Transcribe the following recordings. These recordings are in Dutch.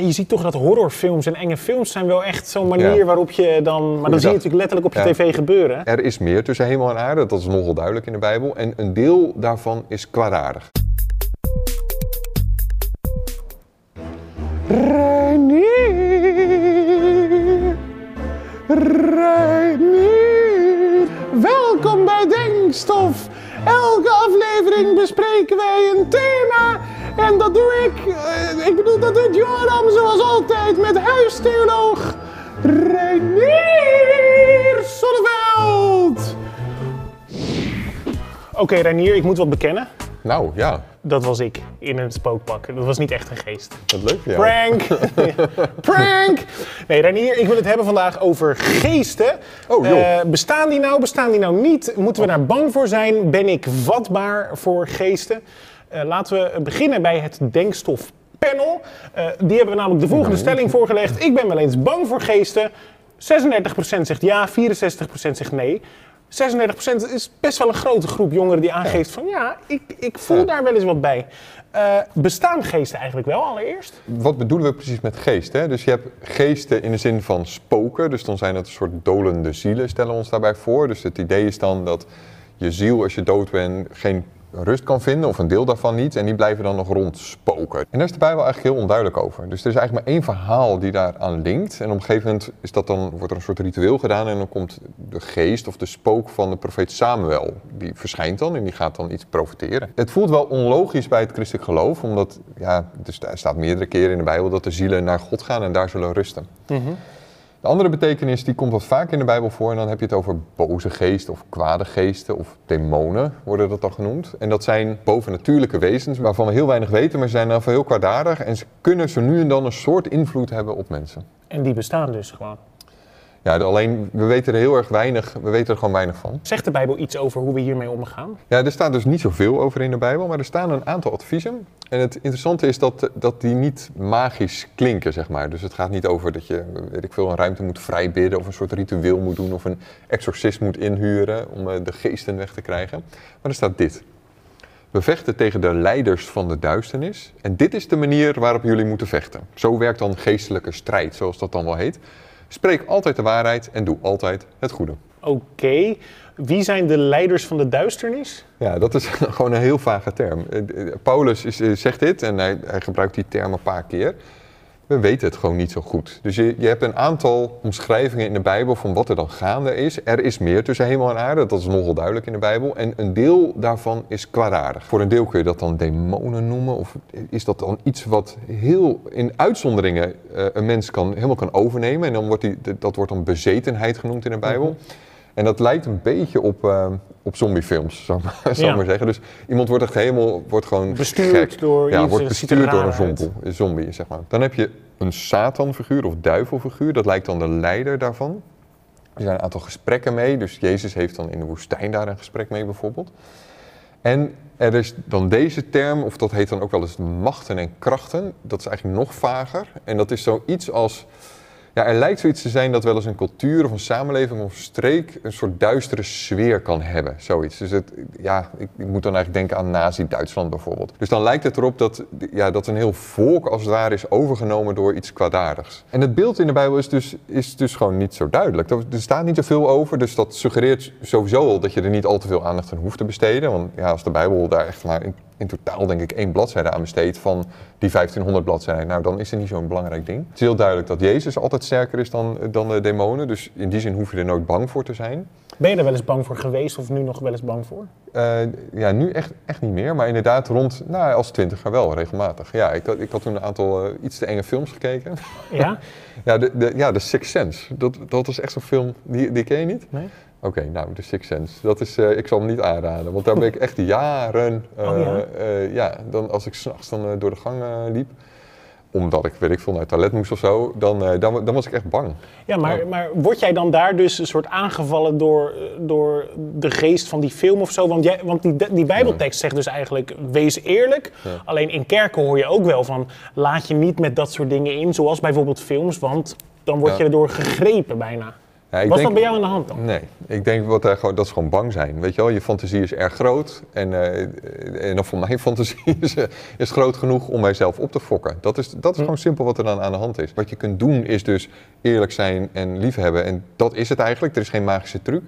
Ja, je ziet toch dat horrorfilms en enge films zijn wel echt zo'n manier Ja. waarop je dan... Maar dan zie je natuurlijk letterlijk op je Ja. tv gebeuren. Er is meer tussen hemel en aarde, dat is nogal duidelijk in de Bijbel. En een deel daarvan is kwaadaardig. Reinier, Reinier, welkom bij Denkstof. Elke aflevering bespreken wij een thema en dat doe ik, eh, ik bedoel dat doet Joram zoals altijd met huistheoloog Reinier Sonneveld. Oké Reinier, ik moet wat bekennen. Nou ja, Dat was ik in een spookpak. Dat was niet echt een geest. wat leuk voor jou. Prank! Prank! Nee, Renier, ik wil het hebben vandaag over geesten. Oh, joh. Eh, bestaan die nou, bestaan die nou niet? Moeten we daar bang voor zijn? Ben ik vatbaar voor geesten? Eh, laten we beginnen bij het denkstofpanel. Eh, die hebben we namelijk de volgende stelling voorgelegd. Ik ben wel eens bang voor geesten. 36% zegt ja, 64% zegt nee. 36% is best wel een grote groep jongeren die aangeeft van ja, ik, ik voel Ja. daar wel eens wat bij. Eh, bestaan geesten eigenlijk wel allereerst? Wat bedoelen we precies met geest? Hè? Dus je hebt geesten in de zin van spoken. Dus dan zijn het een soort dolende zielen, stellen we ons daarbij voor. Dus het idee is dan dat je ziel, als je dood bent, geen rust kan vinden, of een deel daarvan niet. En die blijven dan nog rondspoken. En daar is de Bijbel eigenlijk heel onduidelijk over. Dus er is eigenlijk maar één verhaal die daaraan linkt. En op een gegeven moment is dat dan, wordt er een soort ritueel gedaan. En dan komt de geest of de spook van de profeet Samuel. Die verschijnt dan en die gaat dan iets profeteren. Het voelt wel onlogisch bij het christelijk geloof. Omdat ja, er sta- staat meerdere keren in de Bijbel dat de zielen naar God gaan en daar zullen rusten. De andere betekenis die komt wat vaak in de Bijbel voor en dan heb je het over boze geesten of kwade geesten of demonen worden dat dan genoemd. En dat zijn bovennatuurlijke wezens waarvan we heel weinig weten, maar ze zijn dan heel kwaadaardig en ze kunnen zo nu en dan een soort invloed hebben op mensen. En die bestaan dus gewoon. Ja, alleen we weten er heel erg weinig, we weten er gewoon weinig van. Zegt de Bijbel iets over hoe we hiermee omgaan? Ja, er staat dus niet zoveel over in de Bijbel, maar er staan een aantal adviezen. En het interessante is dat, dat die niet magisch klinken, zeg maar. Dus het gaat niet over dat je, weet ik veel, een ruimte moet vrijbidden of een soort ritueel moet doen of een exorcist moet inhuren om eh, de geesten weg te krijgen. Maar er staat dit. We vechten tegen de leiders van de duisternis. En dit is de manier waarop jullie moeten vechten. Zo werkt dan geestelijke strijd, zoals dat dan wel heet. Spreek altijd de waarheid en doe altijd het goede. Oké. Wie zijn de leiders van de duisternis? Ja, dat is gewoon een heel vage term. Eh, eh, Paulus is, eh, zegt dit en hij, hij gebruikt die term een paar keer. We weten het gewoon niet zo goed. Dus je, je hebt een aantal omschrijvingen in de Bijbel van wat er dan gaande is. Er is meer tussen hemel en aarde, dat is nogal duidelijk in de Bijbel. En een deel daarvan is kwaadaardig. Voor een deel kun je dat dan demonen noemen. Of is dat dan iets wat heel in uitzonderingen eh, een mens kan, helemaal kan overnemen. En dan wordt die, dat wordt dan bezetenheid genoemd in de Bijbel. En dat lijkt een beetje op, eh, op zombiefilms, zou ik maar, zou ik Ja. maar zeggen. Dus iemand wordt echt helemaal wordt gewoon Bestuurd gek. door ja, wordt bestuurd door een zombie, een zombie, zeg maar. Dan heb je een Satan-figuur of duivelfiguur. Dat lijkt dan de leider daarvan. Er zijn een aantal gesprekken mee. Dus Jezus heeft dan in de woestijn daar een gesprek mee bijvoorbeeld. En er is dan deze term, of dat heet dan ook wel eens machten en krachten. Dat is eigenlijk nog vager. En dat is zoiets als... Ja, er lijkt zoiets te zijn dat wel eens een cultuur of een samenleving of een streek een soort duistere sfeer kan hebben. Zoiets. Dus het, ja, ik, moet dan eigenlijk denken aan Nazi-Duitsland bijvoorbeeld. Dus dan lijkt het erop dat, ja, dat een heel volk als het ware is overgenomen door iets kwaadaardigs. En het beeld in de Bijbel is dus, is dus gewoon niet zo duidelijk. Er er staat niet zoveel over, dus dat suggereert sowieso al dat je er niet al te veel aandacht aan hoeft te besteden. Want ja, als de Bijbel daar echt maar in, in totaal denk ik één bladzijde aan besteedt van die 1500 bladzijden, nou dan is het niet zo'n belangrijk ding. Het is heel duidelijk dat Jezus altijd sterker is dan, dan de demonen, dus in die zin hoef je er nooit bang voor te zijn. Ben je er wel eens bang voor geweest of nu nog wel eens bang voor? Eh, ja, nu echt, echt niet meer, maar inderdaad rond, nou als twintiger wel, regelmatig. Ja, ik had, ik had toen een aantal eh, iets te enge films gekeken. Ja? ja, de, de, ja, The Sixth Sense, dat, dat was echt zo'n film, die, die ken je niet? Nee? Oké, nou, The Sixth Sense. Dat is, eh, ik zal hem niet aanraden, want daar ben ik echt jaren... eh, Oh, ja? eh, ja, dan, als ik s'nachts dan eh, door de gang eh, liep, omdat ik, weet ik veel, naar het toilet moest of zo, dan, eh, dan, dan was ik echt bang. Ja, maar, maar word jij dan daar dus een soort aangevallen door, eh, door de geest van die film of zo? Want, jij, want die, die Bijbeltekst zegt dus eigenlijk, wees eerlijk. Alleen in kerken hoor je ook wel van, laat je niet met dat soort dingen in, zoals bijvoorbeeld films, want dan word je erdoor gegrepen bijna. Ja, ik Wat denk- dan bij jou aan de hand dan? Nee, ik denk wat, gewoon, dat is gewoon bang zijn. Weet je wel, je fantasie is erg groot. En, eh, en voor mijn fantasie is, eh, is groot genoeg om mijzelf op te fokken. Dat is, dat is Hm. gewoon simpel wat er dan aan de hand is. Wat je kunt doen is dus eerlijk zijn en liefhebben. En dat is het eigenlijk. Er is geen magische truc.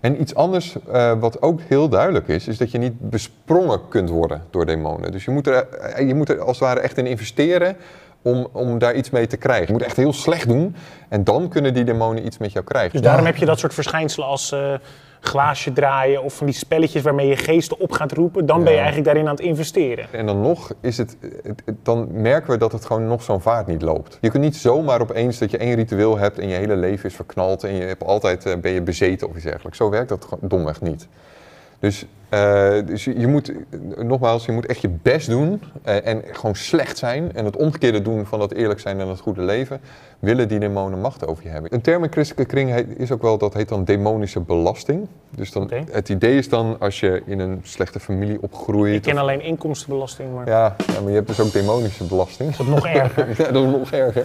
En iets anders eh, wat ook heel duidelijk is, is dat je niet besprongen kunt worden door demonen. Dus je moet er, je moet er als het ware echt in investeren om, om daar iets mee te krijgen. Je moet echt heel slecht doen en dan kunnen die demonen iets met jou krijgen. Dus daarom heb je dat soort verschijnselen als eh, glaasje draaien of van die spelletjes waarmee je geesten op gaat roepen. Dan ben je eigenlijk daarin aan het investeren. En dan nog is het, dan merken we dat het gewoon nog zo'n vaart niet loopt. Je kunt niet zomaar opeens dat je één ritueel hebt en je hele leven is verknald en je hebt altijd, eh, ben je bezeten of iets dergelijks. Zo werkt dat domweg niet. Dus, eh, dus je, moet, nogmaals, je moet echt je best doen eh, en gewoon slecht zijn. En het omgekeerde doen van dat eerlijk zijn en het goede leven. Willen die demonen macht over je hebben. Een term in christelijke kring heet- is ook wel, dat heet dan demonische belasting. Dus dan, het idee is dan als je in een slechte familie opgroeit. Ik ken of- alleen inkomstenbelasting, maar ja, ja, maar je hebt dus ook demonische belasting. dat is nog erger. Ja, dat is nog erger.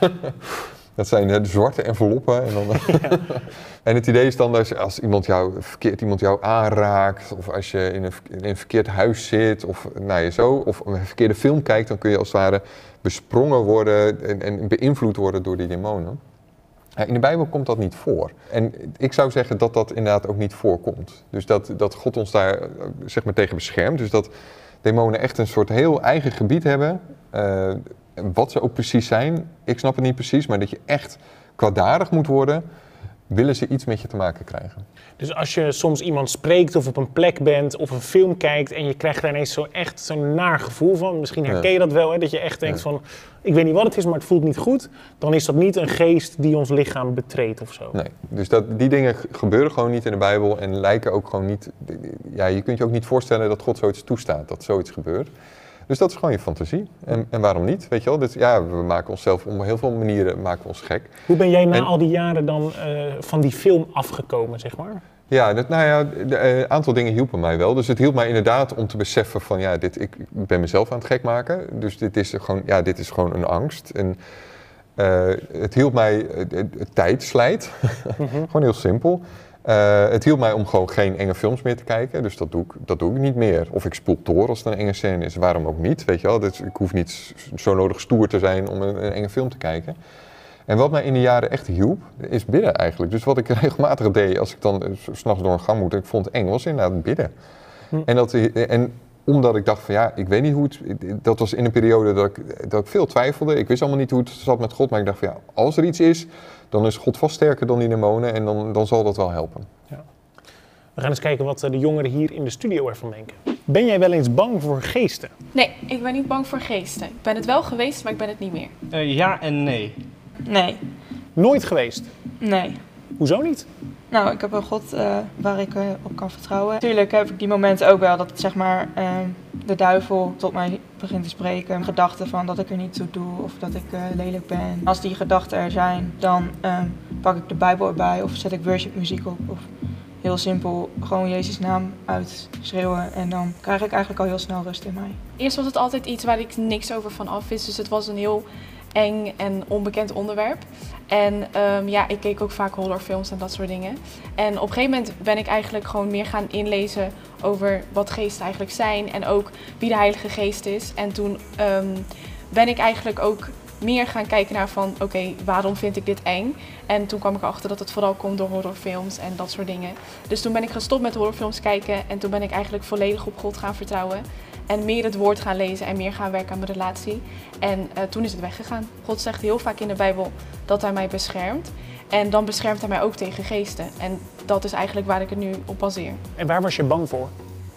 Dat zijn de zwarte enveloppen. En, dan, en het idee is dan dat als- iemand jou, verkeerd iemand jou aanraakt, of als je in een, in een verkeerd huis zit, of, nou ja, zo, of een verkeerde film kijkt, dan kun je als het ware besprongen worden en, en beïnvloed worden door die demonen. In de Bijbel komt dat niet voor. En ik zou zeggen dat dat inderdaad ook niet voorkomt. Dus dat, dat God ons daar eh, zeg maar tegen beschermt. Dus dat demonen echt een soort heel eigen gebied hebben. Eh, wat ze ook precies zijn, ik snap het niet precies. Maar dat je echt kwaadaardig moet worden, willen ze iets met je te maken krijgen. Dus als je soms iemand spreekt of op een plek bent of een film kijkt en je krijgt daar ineens zo echt zo'n naar gevoel van. Misschien herken je dat wel, hè? dat je echt denkt van, ik weet niet wat het is, maar het voelt niet goed. Dan is dat niet een geest die ons lichaam betreedt of zo. Nee, dus dat, die dingen gebeuren gewoon niet in de Bijbel en lijken ook gewoon niet. Ja, je kunt je ook niet voorstellen dat God zoiets toestaat, dat zoiets gebeurt. Dus dat is gewoon je fantasie. En, en waarom niet? Weet je wel? Dus, ja, we maken onszelf op heel veel manieren maken we ons gek. Hoe ben jij na En- al die jaren dan eh, van die film afgekomen, zeg maar? Ja, dat, nou ja, een aantal dingen hielpen mij wel. Dus het hielp mij inderdaad om te beseffen van ja, dit, ik ben mezelf aan het gek maken. Dus dit is gewoon, ja, dit is gewoon een angst. En eh, het hielp mij, eh, het tijd slijt. gewoon heel simpel. Eh, het hielp mij om gewoon geen enge films meer te kijken. Dus dat doe, ik, dat doe ik niet meer. Of ik spoel door als het een enge scène is. Waarom ook niet, weet je wel. Dus ik hoef niet zo nodig stoer te zijn om een, een enge film te kijken. En wat mij in de jaren echt hielp, is bidden eigenlijk. Dus wat ik regelmatig deed als ik dan eh, s- s'nachts door een gang moet en ik vond het eng, was inderdaad bidden. Hm. En, dat, en omdat ik dacht van ja, ik weet niet hoe het... Dat was in een periode dat ik, dat ik veel twijfelde. Ik wist allemaal niet hoe het zat met God. Maar ik dacht van ja, als er iets is, dan is God vast sterker dan die demonen. En dan, dan zal dat wel helpen. We gaan eens kijken wat eh, de jongeren hier in de studio ervan denken. Ben jij wel eens bang voor geesten? Nee, ik ben niet bang voor geesten. Ik ben het wel geweest, maar ik ben het niet meer. Eh, ja en nee. Nee, Nooit geweest. nee. Hoezo niet? Nou, ik heb een God eh, waar ik eh, op kan vertrouwen. Tuurlijk heb ik die momenten ook wel dat zeg maar eh, de duivel tot mij begint te spreken. Gedachten van dat ik er niet toe doe of dat ik eh, lelijk ben. Als die gedachten er zijn, dan eh, pak ik de Bijbel erbij of zet ik worshipmuziek op. Of heel simpel gewoon Jezus' naam uitschreeuwen en dan krijg ik eigenlijk al heel snel rust in mij. Eerst was het altijd iets waar ik niks over van af wist. Dus het was een heel en onbekend onderwerp. En ehm, ja, ik keek ook vaak horrorfilms en dat soort dingen. En op een gegeven moment ben ik eigenlijk gewoon meer gaan inlezen over wat geesten eigenlijk zijn. En ook wie de Heilige Geest is. En toen ehm, ben ik eigenlijk ook meer gaan kijken naar van, oké, waarom vind ik dit eng? En toen kwam ik erachter dat het vooral komt door horrorfilms en dat soort dingen. Dus toen ben ik gestopt met horrorfilms kijken en toen ben ik eigenlijk volledig op God gaan vertrouwen. En meer het woord gaan lezen en meer gaan werken aan mijn relatie. En eh, toen is het weggegaan. God zegt heel vaak in de Bijbel dat hij mij beschermt. En dan beschermt hij mij ook tegen geesten. En dat is eigenlijk waar ik het nu op baseer. En waar was je bang voor?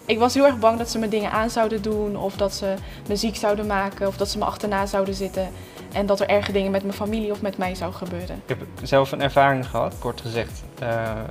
Ik was heel erg bang dat ze me dingen aan zouden doen. Of dat ze me ziek zouden maken. Of dat ze me achterna zouden zitten. En dat er erge dingen met mijn familie of met mij zou gebeuren. Ik heb zelf een ervaring gehad. Kort gezegd eh,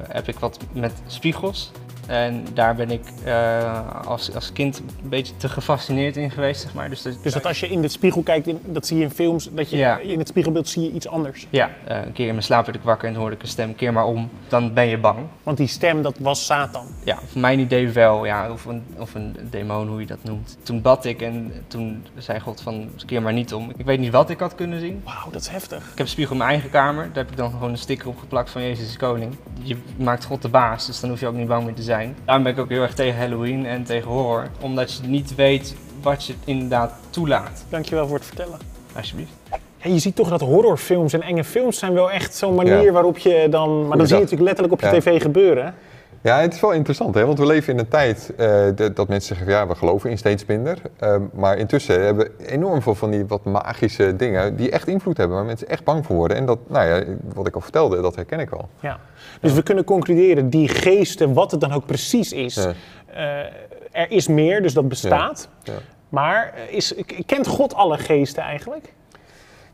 heb ik wat met spiegels. En daar ben ik eh, als, als kind een beetje te gefascineerd in geweest, zeg maar. Dus, dat, Dus dat als je in de spiegel kijkt, in- dat zie je in films, dat je Ja. in het spiegelbeeld zie je iets anders. Ja, eh, een keer in mijn slaap werd ik wakker en hoorde ik een stem, keer maar om. Dan ben je bang. Want die stem, dat was Satan. Ja, voor mijn idee wel, ja, of, een, of een demon, hoe je dat noemt. Toen bad ik en toen zei God van, keer maar niet om. Ik weet niet wat ik had kunnen zien. Wauw, dat is heftig. Ik heb een spiegel in mijn eigen kamer. Daar heb ik dan gewoon een sticker op geplakt van Jezus is koning. Je maakt God de baas, dus dan hoef je ook niet bang meer te zijn. Daarom ben ik ook heel erg tegen Halloween en tegen horror. Omdat je niet weet wat je inderdaad toelaat. Dankjewel voor het vertellen. Alsjeblieft. Ja, je ziet toch dat horrorfilms en enge films zijn wel echt zo'n manier Ja. waarop je dan... Maar dan zie je natuurlijk letterlijk op je Ja. tv gebeuren. Ja, het is wel interessant, hè? want we leven in een tijd eh, dat, mensen zeggen, ja, we geloven in steeds minder. Ehm, maar intussen hebben we enorm veel van die wat magische dingen die echt invloed hebben, waar mensen echt bang voor worden. En dat, nou ja, wat ik al vertelde, dat herken ik wel. Ja. Dus we kunnen concluderen, die geesten, wat het dan ook precies is, Ja. eh, er is meer, dus dat bestaat. Ja. Maar eh, is, kent God alle geesten eigenlijk?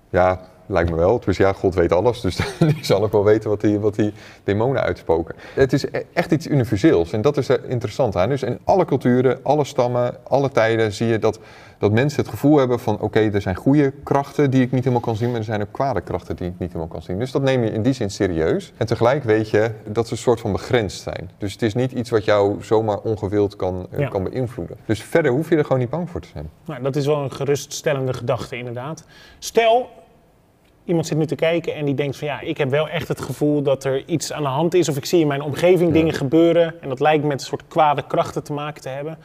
Ja, lijkt me wel. Dus ja, God weet alles, dus die zal ook wel weten wat die, wat die demonen uitspoken. Het is e- echt iets universeels en dat is er interessant aan. Dus in alle culturen, alle stammen, alle tijden zie je dat, dat mensen het gevoel hebben van... oké, er zijn goede krachten die ik niet helemaal kan zien, maar er zijn ook kwade krachten die ik niet helemaal kan zien. Dus dat neem je in die zin serieus. En tegelijk weet je dat ze een soort van begrensd zijn. Dus het is niet iets wat jou zomaar ongewild kan, eh, Ja. kan beïnvloeden. Dus verder hoef je er gewoon niet bang voor te zijn. Nou, dat is wel een geruststellende gedachte inderdaad. Stel, iemand zit nu te kijken en die denkt van ja, ik heb wel echt het gevoel dat er iets aan de hand is. Of ik zie in mijn omgeving dingen gebeuren en dat lijkt met een soort kwade krachten te maken te hebben.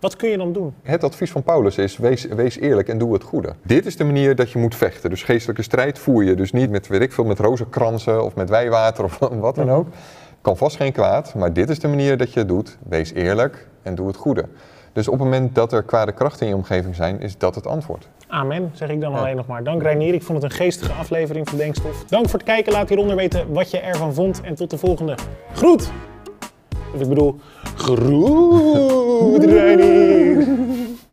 Wat kun je dan doen? Het advies van Paulus is: wees, wees eerlijk en doe het goede. Dit is de manier dat je moet vechten. Dus geestelijke strijd voer je dus niet met, weet ik veel, met rozenkransen of met wijwater of wat dan ook. Kan vast geen kwaad, maar dit is de manier dat je het doet. Wees eerlijk en doe het goede. Dus op het moment dat er kwade krachten in je omgeving zijn, is dat het antwoord. Amen, zeg ik dan Ja. alleen nog maar. Dank Reinier, ik vond het een geestige aflevering van Denkstof. Dank voor het kijken, laat hieronder weten wat je ervan vond. En tot de volgende. Groet! Of ik bedoel, groet Reinier!